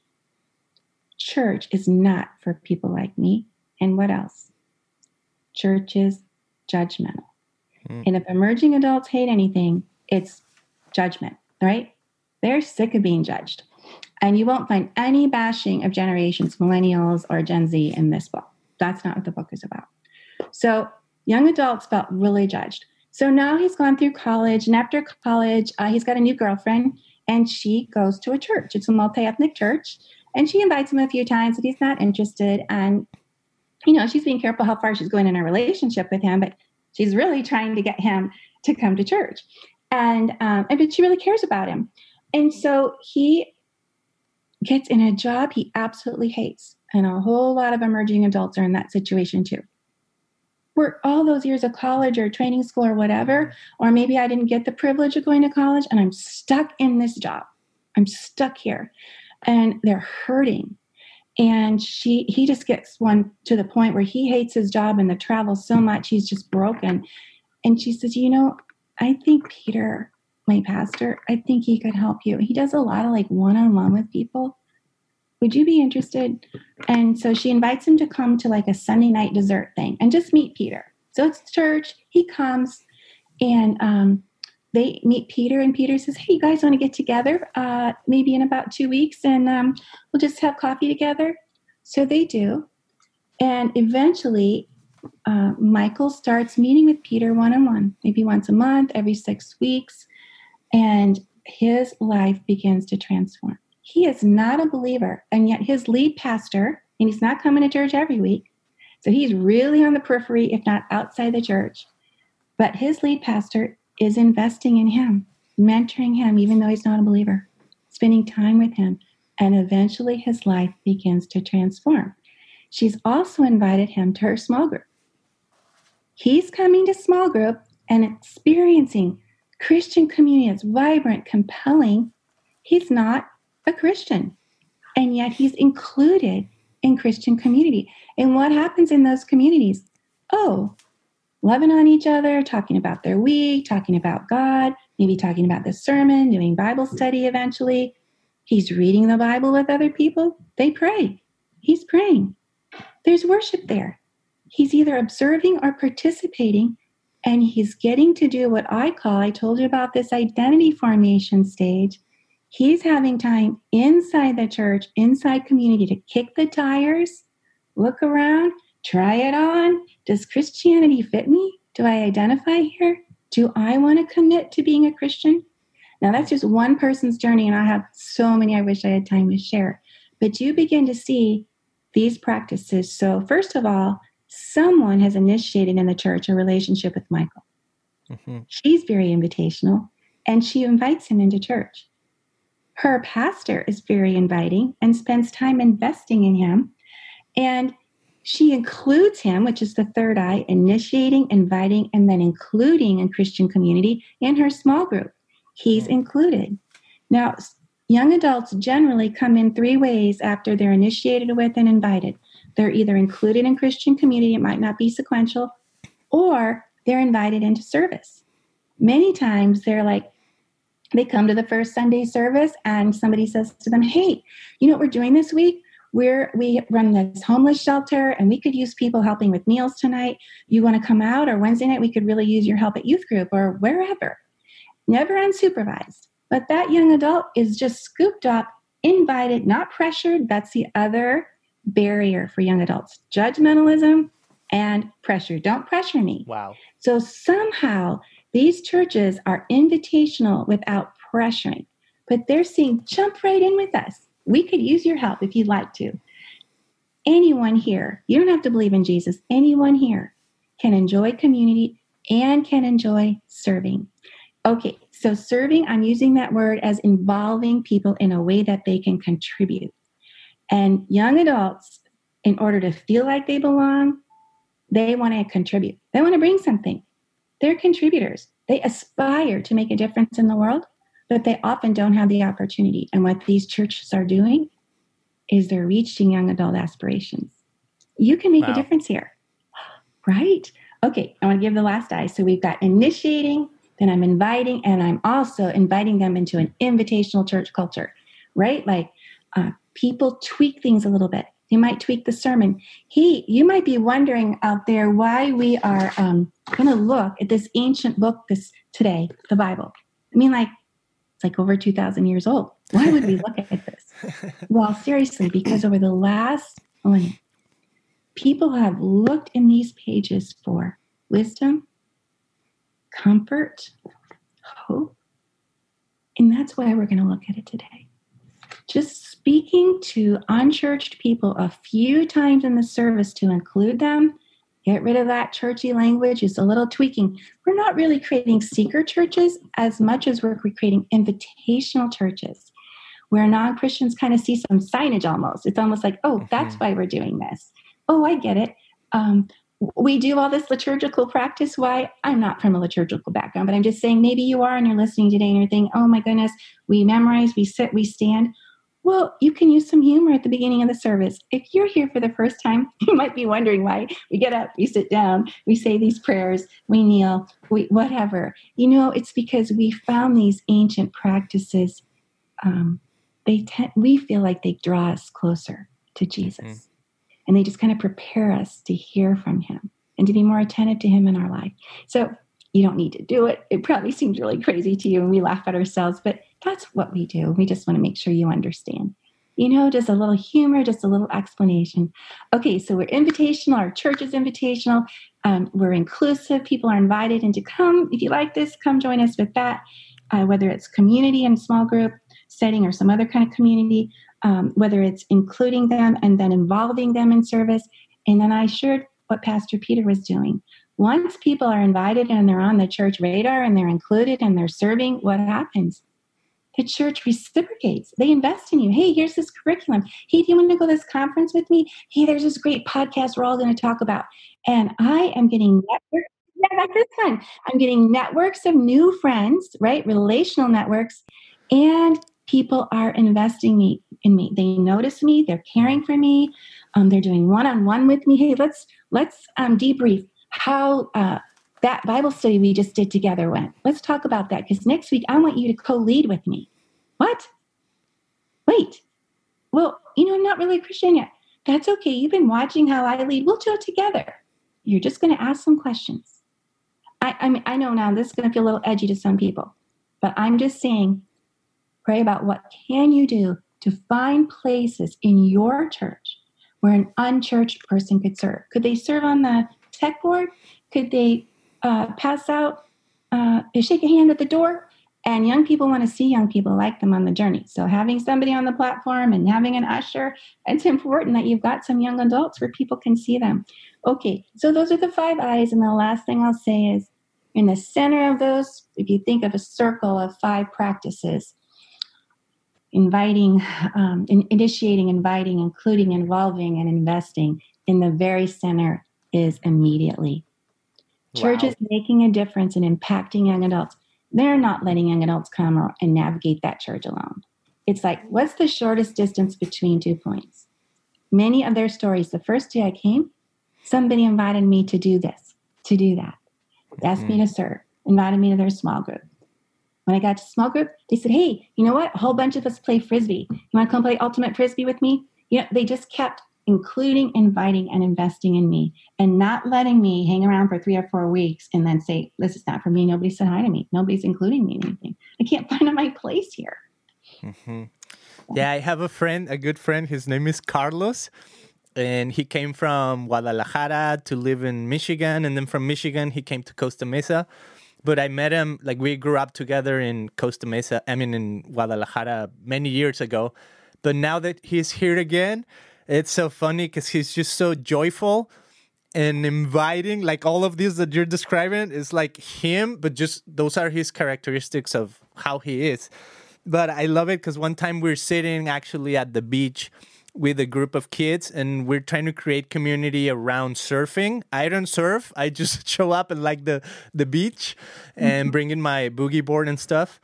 Church is not for people like me. And what else? Church is judgmental. Mm. And if emerging adults hate anything, it's judgment, right? They're sick of being judged. And you won't find any bashing of generations, millennials, or Gen Z in this book. That's not what the book is about. So young adults felt really judged. So now he's gone through college, and after college, uh, he's got a new girlfriend, and she goes to a church. It's a multi ethnic church, and she invites him a few times, but he's not interested. And you know, she's being careful how far she's going in her relationship with him, but she's really trying to get him to come to church, and um, and but she really cares about him, and so he gets in a job he absolutely hates and a whole lot of emerging adults are in that situation too. Work all those years of college or training school or whatever, or maybe I didn't get the privilege of going to college and I'm stuck in this job. I'm stuck here. And they're hurting. And she he just gets one to the point where he hates his job and the travel so much he's just broken. And she says, "You know, I think Peter, my pastor. I think he could help you. He does a lot of like one on one with people. Would you be interested? And so she invites him to come to like a Sunday night dessert thing and just meet Peter. So it's church. He comes and um, they meet Peter, and Peter says, Hey, you guys want to get together uh, maybe in about two weeks and um, we'll just have coffee together? So they do. And eventually, uh, Michael starts meeting with Peter one on one, maybe once a month, every six weeks, and his life begins to transform. He is not a believer, and yet his lead pastor, and he's not coming to church every week, so he's really on the periphery, if not outside the church. But his lead pastor is investing in him, mentoring him, even though he's not a believer, spending time with him, and eventually his life begins to transform. She's also invited him to her small group. He's coming to small group and experiencing Christian community that's vibrant, compelling. He's not a Christian, and yet he's included in Christian community. And what happens in those communities? Oh, loving on each other, talking about their week, talking about God, maybe talking about the sermon, doing Bible study eventually. He's reading the Bible with other people. They pray. He's praying. There's worship there. He's either observing or participating, and he's getting to do what I call I told you about this identity formation stage He's having time inside the church, inside community to kick the tires, look around, try it on. Does Christianity fit me? Do I identify here? Do I want to commit to being a Christian? Now, that's just one person's journey, and I have so many I wish I had time to share. But you begin to see these practices. So, first of all, someone has initiated in the church a relationship with Michael. Mm-hmm. She's very invitational, and she invites him into church. Her pastor is very inviting and spends time investing in him. And she includes him, which is the third eye, initiating, inviting, and then including in Christian community in her small group. He's mm. included. Now, young adults generally come in three ways after they're initiated with and invited. They're either included in Christian community, it might not be sequential, or they're invited into service. Many times they're like, they come to the first Sunday service and somebody says to them, Hey, you know what we're doing this week? We're, we run this homeless shelter and we could use people helping with meals tonight. You want to come out or Wednesday night? We could really use your help at youth group or wherever. Never unsupervised. But that young adult is just scooped up, invited, not pressured. That's the other barrier for young adults judgmentalism and pressure. Don't pressure me. Wow. So somehow these churches are invitational without pressuring, but they're saying, jump right in with us. We could use your help if you'd like to. Anyone here, you don't have to believe in Jesus, anyone here can enjoy community and can enjoy serving. Okay, so serving, I'm using that word as involving people in a way that they can contribute. And young adults, in order to feel like they belong, they want to contribute. They want to bring something. They're contributors. They aspire to make a difference in the world, but they often don't have the opportunity. And what these churches are doing is they're reaching young adult aspirations. You can make wow. a difference here, right? Okay, I want to give the last eye. So we've got initiating, then I'm inviting, and I'm also inviting them into an invitational church culture, right? Like uh, people tweak things a little bit. You might tweak the sermon. He, you might be wondering out there why we are um, going to look at this ancient book this today, the Bible. I mean, like like over two thousand years old. Why would we look at this? well, seriously, because over the last oh, millennium, people have looked in these pages for wisdom, comfort, hope, and that's why we're going to look at it today just speaking to unchurched people a few times in the service to include them, get rid of that churchy language, is a little tweaking. We're not really creating seeker churches as much as we're creating invitational churches where non Christians kind of see some signage almost. It's almost like, oh, that's mm-hmm. why we're doing this. Oh, I get it. Um, we do all this liturgical practice. Why? I'm not from a liturgical background, but I'm just saying maybe you are and you're listening today and you're thinking, oh my goodness, we memorize, we sit, we stand Well, you can use some humor at the beginning of the service. If you're here for the first time, you might be wondering why we get up, we sit down, we say these prayers, we kneel, we whatever. You know, it's because we found these ancient practices. Um, they te- we feel like they draw us closer to Jesus, mm. and they just kind of prepare us to hear from Him and to be more attentive to Him in our life. So you don't need to do it. It probably seems really crazy to you, and we laugh at ourselves, but that's what we do. We just want to make sure you understand. You know, just a little humor, just a little explanation. Okay, so we're invitational. Our church is invitational. Um, we're inclusive. People are invited and to come. If you like this, come join us with that. Uh, whether it's community and small group setting or some other kind of community, um, whether it's including them and then involving them in service. And then I shared what Pastor Peter was doing. Once people are invited and they're on the church radar and they're included and they're serving, what happens? The church reciprocates. They invest in you. Hey, here's this curriculum. Hey, do you want to go to this conference with me? Hey, there's this great podcast we're all going to talk about. And I am getting networks. Yeah, this one. I'm getting networks of new friends, right? Relational networks. And people are investing me in me. They notice me. They're caring for me. Um, they're doing one-on-one with me. Hey, let's let's um, debrief how uh, that Bible study we just did together went. Let's talk about that because next week I want you to co lead with me. What? Wait. Well, you know, I'm not really a Christian yet. That's okay. You've been watching how I lead. We'll do it together. You're just going to ask some questions. I, I mean, I know now this is going to feel a little edgy to some people, but I'm just saying, pray about what can you do to find places in your church where an unchurched person could serve. Could they serve on the tech board? Could they uh, pass out, uh, shake a hand at the door. And young people want to see young people like them on the journey. So having somebody on the platform and having an usher, it's important that you've got some young adults where people can see them. Okay, so those are the five eyes. And the last thing I'll say is in the center of those, if you think of a circle of five practices, inviting, um, in, initiating, inviting, including, involving, and investing, in the very center is immediately. Church wow. is making a difference and impacting young adults. They're not letting young adults come and navigate that church alone. It's like, what's the shortest distance between two points? Many of their stories, the first day I came, somebody invited me to do this, to do that, asked mm. me to serve, invited me to their small group. When I got to small group, they said, Hey, you know what? A whole bunch of us play frisbee. You want to come play ultimate frisbee with me? You know, they just kept including inviting and investing in me and not letting me hang around for three or four weeks and then say, This is not for me. Nobody said hi to me. Nobody's including me in anything. I can't find my place here. Mm-hmm. Yeah, I have a friend, a good friend. His name is Carlos. And he came from Guadalajara to live in Michigan. And then from Michigan, he came to Costa Mesa. But I met him, like, we grew up together in Costa Mesa, I mean, in Guadalajara many years ago. But now that he's here again, it's so funny because he's just so joyful and inviting. Like all of these that you're describing is like him, but just those are his characteristics of how he is. But I love it because one time we we're sitting actually at the beach with a group of kids and we're trying to create community around surfing. I don't surf. I just show up and like the the beach and bring in my boogie board and stuff.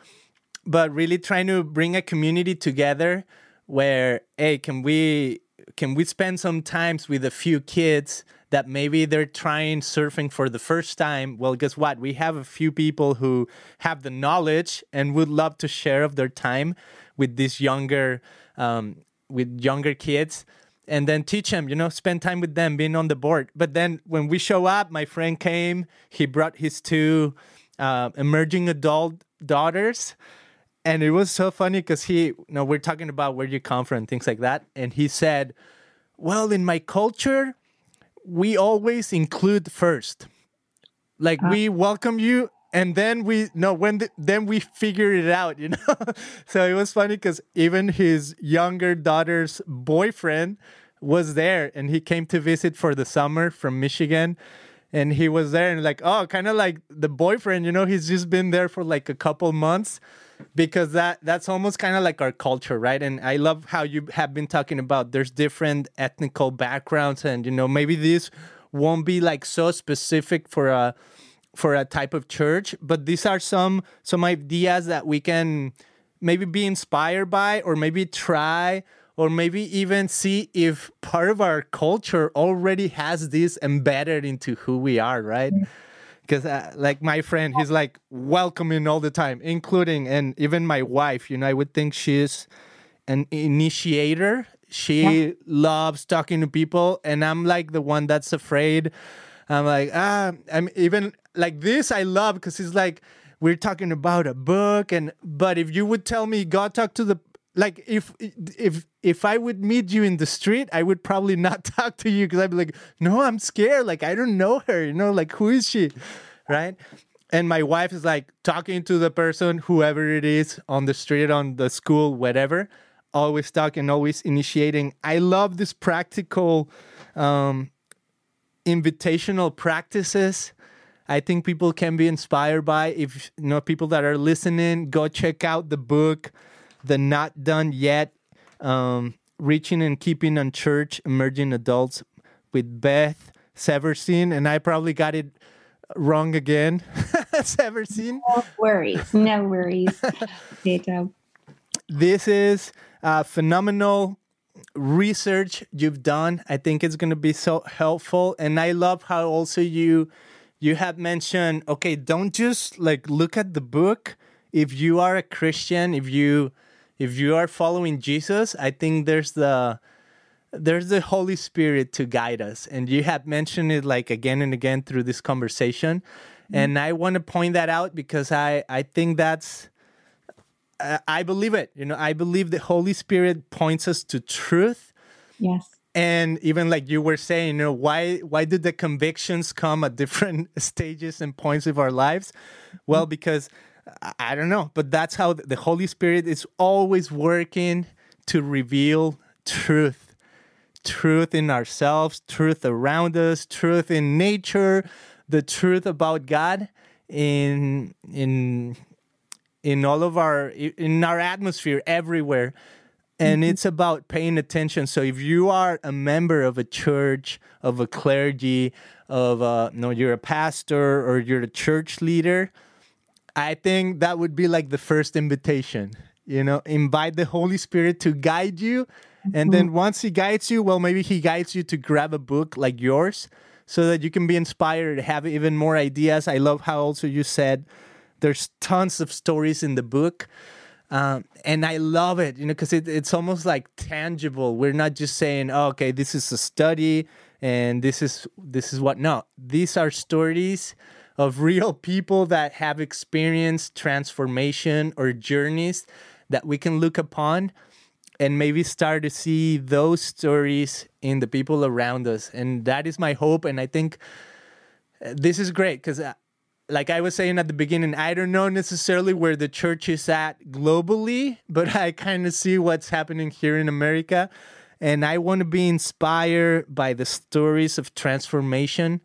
But really trying to bring a community together where hey, can we can we spend some times with a few kids that maybe they're trying surfing for the first time? Well guess what? We have a few people who have the knowledge and would love to share of their time with these younger um, with younger kids and then teach them you know spend time with them being on the board. But then when we show up my friend came he brought his two uh, emerging adult daughters and it was so funny because he, you know, we're talking about where you come from and things like that, and he said, "Well, in my culture, we always include first, like uh, we welcome you." And then we no when the, then we figure it out, you know. so it was funny because even his younger daughter's boyfriend was there, and he came to visit for the summer from Michigan, and he was there and like oh kind of like the boyfriend you know? He's just been there for like a couple months because that that's almost kind of like our culture right and i love how you have been talking about there's different ethnical backgrounds and you know maybe this won't be like so specific for a for a type of church but these are some some ideas that we can maybe be inspired by or maybe try or maybe even see if part of our culture already has this embedded into who we are, right? Mm-hmm. Because, uh, like my friend, he's like welcoming all the time, including and even my wife. You know, I would think she's an initiator. She yeah. loves talking to people, and I'm like the one that's afraid. I'm like, ah, I'm even like this. I love because it's like we're talking about a book, and but if you would tell me God talked to the like if if if I would meet you in the street, I would probably not talk to you because I'd be like, no, I'm scared. Like I don't know her. You know, like who is she, right? And my wife is like talking to the person, whoever it is, on the street, on the school, whatever. Always talking, always initiating. I love this practical, um, invitational practices. I think people can be inspired by. If you know people that are listening, go check out the book the not done yet, um, reaching and keeping unchurched emerging adults with Beth Seversen, and I probably got it wrong again. Seversen. No worries, no worries. This is uh, phenomenal research you've done. I think it's going to be so helpful, and I love how also you you have mentioned. Okay, don't just like look at the book. If you are a Christian, if you if you are following Jesus, I think there's the there's the Holy Spirit to guide us. And you have mentioned it like again and again through this conversation. Mm-hmm. And I want to point that out because I I think that's uh, I believe it. You know, I believe the Holy Spirit points us to truth. Yes. And even like you were saying, you know, why why did the convictions come at different stages and points of our lives? Well, mm-hmm. because I don't know, but that's how the Holy Spirit is always working to reveal truth. Truth in ourselves, truth around us, truth in nature, the truth about God in in in all of our in our atmosphere everywhere and mm-hmm. it's about paying attention so if you are a member of a church of a clergy of a no you're a pastor or you're a church leader I think that would be like the first invitation. You know, invite the Holy Spirit to guide you. And then mm-hmm. once He guides you, well, maybe He guides you to grab a book like yours so that you can be inspired, have even more ideas. I love how also you said there's tons of stories in the book. Um, and I love it, you know, because it, it's almost like tangible. We're not just saying, oh, "Okay, this is a study, and this is this is what." No, these are stories of real people that have experienced transformation or journeys that we can look upon and maybe start to see those stories in the people around us. And that is my hope. And I think uh, this is great because, uh, like I was saying at the beginning, I don't know necessarily where the church is at globally, but I kind of see what's happening here in America. And I want to be inspired by the stories of transformation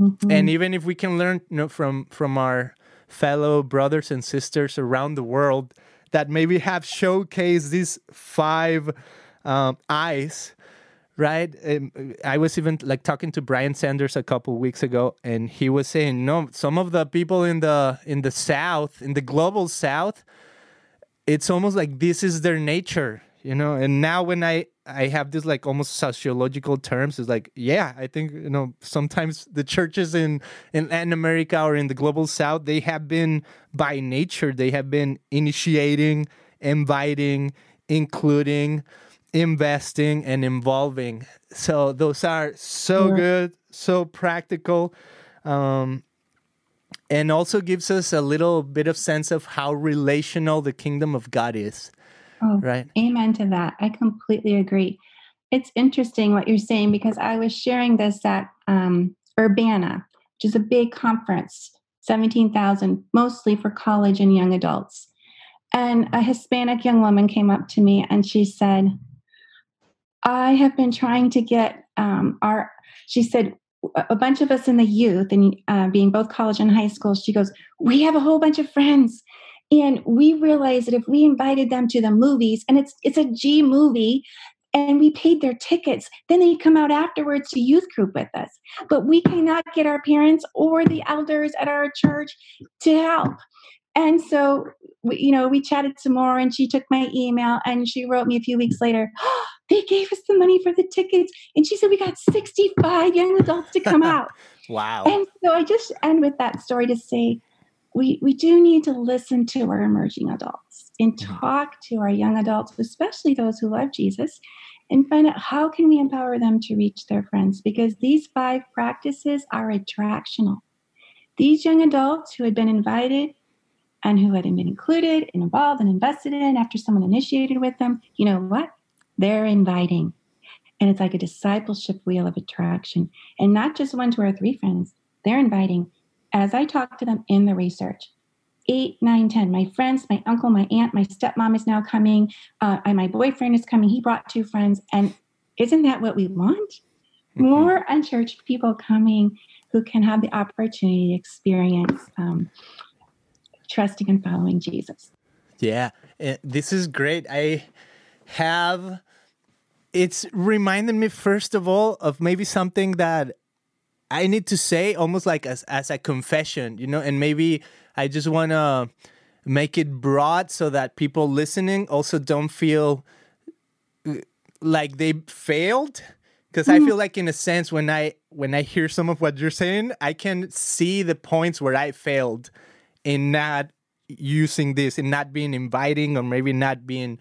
Mm-hmm. And even if we can learn you know, from from our fellow brothers and sisters around the world that maybe have showcased these five um, eyes, right? And I was even like talking to Brian Sanders a couple weeks ago, and he was saying, no, some of the people in the in the South, in the global South, it's almost like this is their nature, you know. And now when I I have this like almost sociological terms. It's like, yeah, I think you know sometimes the churches in in Latin America or in the global South they have been by nature they have been initiating, inviting, including, investing, and involving. So those are so yeah. good, so practical, um, and also gives us a little bit of sense of how relational the kingdom of God is. Oh, right. Amen to that. I completely agree. It's interesting what you're saying because I was sharing this at um, Urbana, which is a big conference, 17,000, mostly for college and young adults. And a Hispanic young woman came up to me and she said, I have been trying to get um, our, she said, a bunch of us in the youth and uh, being both college and high school, she goes, We have a whole bunch of friends and we realized that if we invited them to the movies, and it's it's a G movie, and we paid their tickets, then they come out afterwards to youth group with us. But we cannot get our parents or the elders at our church to help. And so, you know, we chatted some more and she took my email and she wrote me a few weeks later, oh, they gave us the money for the tickets. And she said, we got 65 young adults to come out. wow. And so I just end with that story to say, we, we do need to listen to our emerging adults and mm-hmm. talk to our young adults, especially those who love Jesus, and find out how can we empower them to reach their friends because these five practices are attractional. These young adults who had been invited and who had been included and involved and invested in after someone initiated with them, you know what? They're inviting. And it's like a discipleship wheel of attraction. And not just one, two, or three friends. They're inviting. As I talk to them in the research, eight, nine, ten. My friends, my uncle, my aunt, my stepmom is now coming. Uh, and my boyfriend is coming. He brought two friends. And isn't that what we want? Mm-hmm. More unchurched people coming who can have the opportunity to experience um, trusting and following Jesus. Yeah, eh, this is great. I have it's reminded me first of all of maybe something that I need to say almost like as as a confession, you know, and maybe I just want to make it broad so that people listening also don't feel uh, like they failed because mm-hmm. I feel like in a sense when I when I hear some of what you're saying, I can see the points where I failed in not using this, in not being inviting, or maybe not being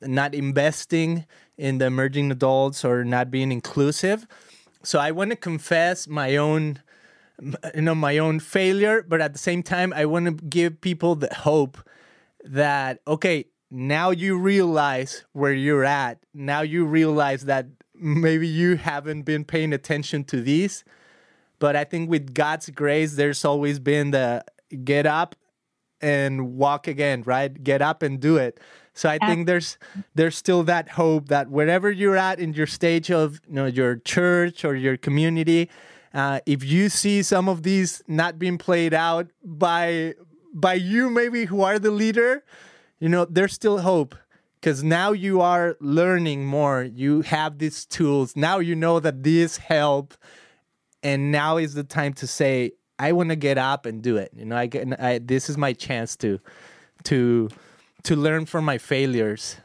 not investing in the emerging adults or not being inclusive. So I want to confess my own you know my own failure, but at the same time I want to give people the hope that okay, now you realize where you're at. Now you realize that maybe you haven't been paying attention to these. But I think with God's grace, there's always been the get up and walk again, right? Get up and do it. So I think there's there's still that hope that wherever you're at in your stage of you know your church or your community, uh, if you see some of these not being played out by by you maybe who are the leader, you know there's still hope because now you are learning more. You have these tools now. You know that these help, and now is the time to say I want to get up and do it. You know, I get I, this is my chance to to to learn from my failures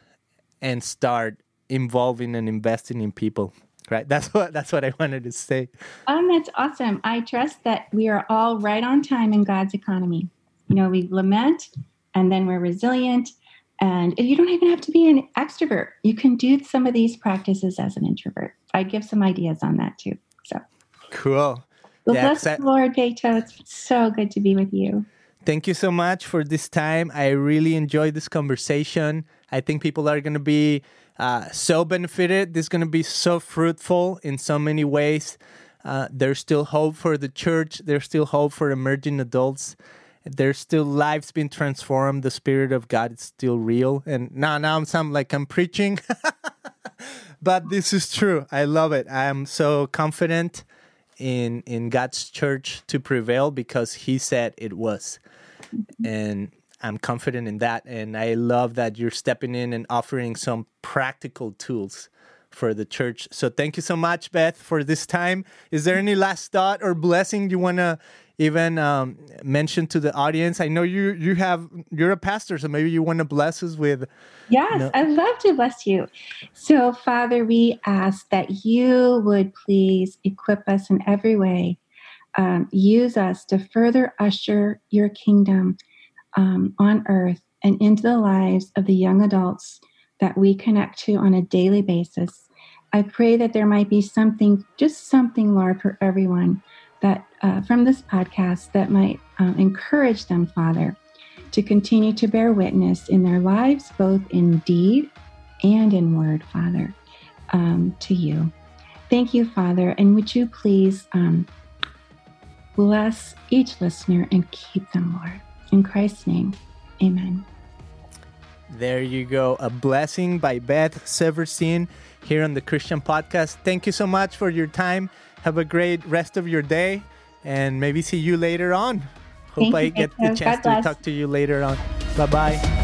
and start involving and investing in people. Right. That's what that's what I wanted to say. Um, that's awesome. I trust that we are all right on time in God's economy. You know, we lament and then we're resilient. And you don't even have to be an extrovert. You can do some of these practices as an introvert. I give some ideas on that too. So cool. Well, yeah, bless the Lord, Beto. It's so good to be with you. Thank you so much for this time. I really enjoyed this conversation. I think people are going to be uh, so benefited. This is going to be so fruitful in so many ways. Uh, there's still hope for the church. There's still hope for emerging adults. There's still lives being transformed. The Spirit of God is still real. And now, now I'm some like I'm preaching, but this is true. I love it. I'm so confident in in God's church to prevail because he said it was. And I'm confident in that and I love that you're stepping in and offering some practical tools for the church. So thank you so much Beth for this time. Is there any last thought or blessing you want to even um, mention to the audience? I know you you have you're a pastor, so maybe you want to bless us with. Yes, you know... I'd love to bless you. So, Father, we ask that you would please equip us in every way, um, use us to further usher your kingdom um, on earth and into the lives of the young adults that we connect to on a daily basis. I pray that there might be something, just something, Lord, for everyone that uh, from this podcast that might um, encourage them, Father, to continue to bear witness in their lives, both in deed and in word, Father, um, to you. Thank you, Father, and would you please um, bless each listener and keep them, Lord. In Christ's name, amen. There you go. A blessing by Beth Severstein here on the Christian Podcast. Thank you so much for your time. Have a great rest of your day and maybe see you later on. Hope Thank I get the chance to talk to you later on. Bye bye.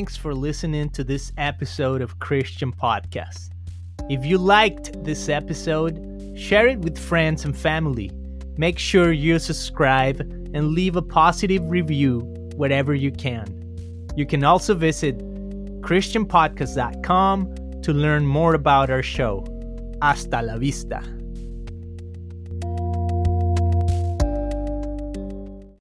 Thanks for listening to this episode of Christian Podcast. If you liked this episode, share it with friends and family. Make sure you subscribe and leave a positive review wherever you can. You can also visit ChristianPodcast.com to learn more about our show. Hasta la vista.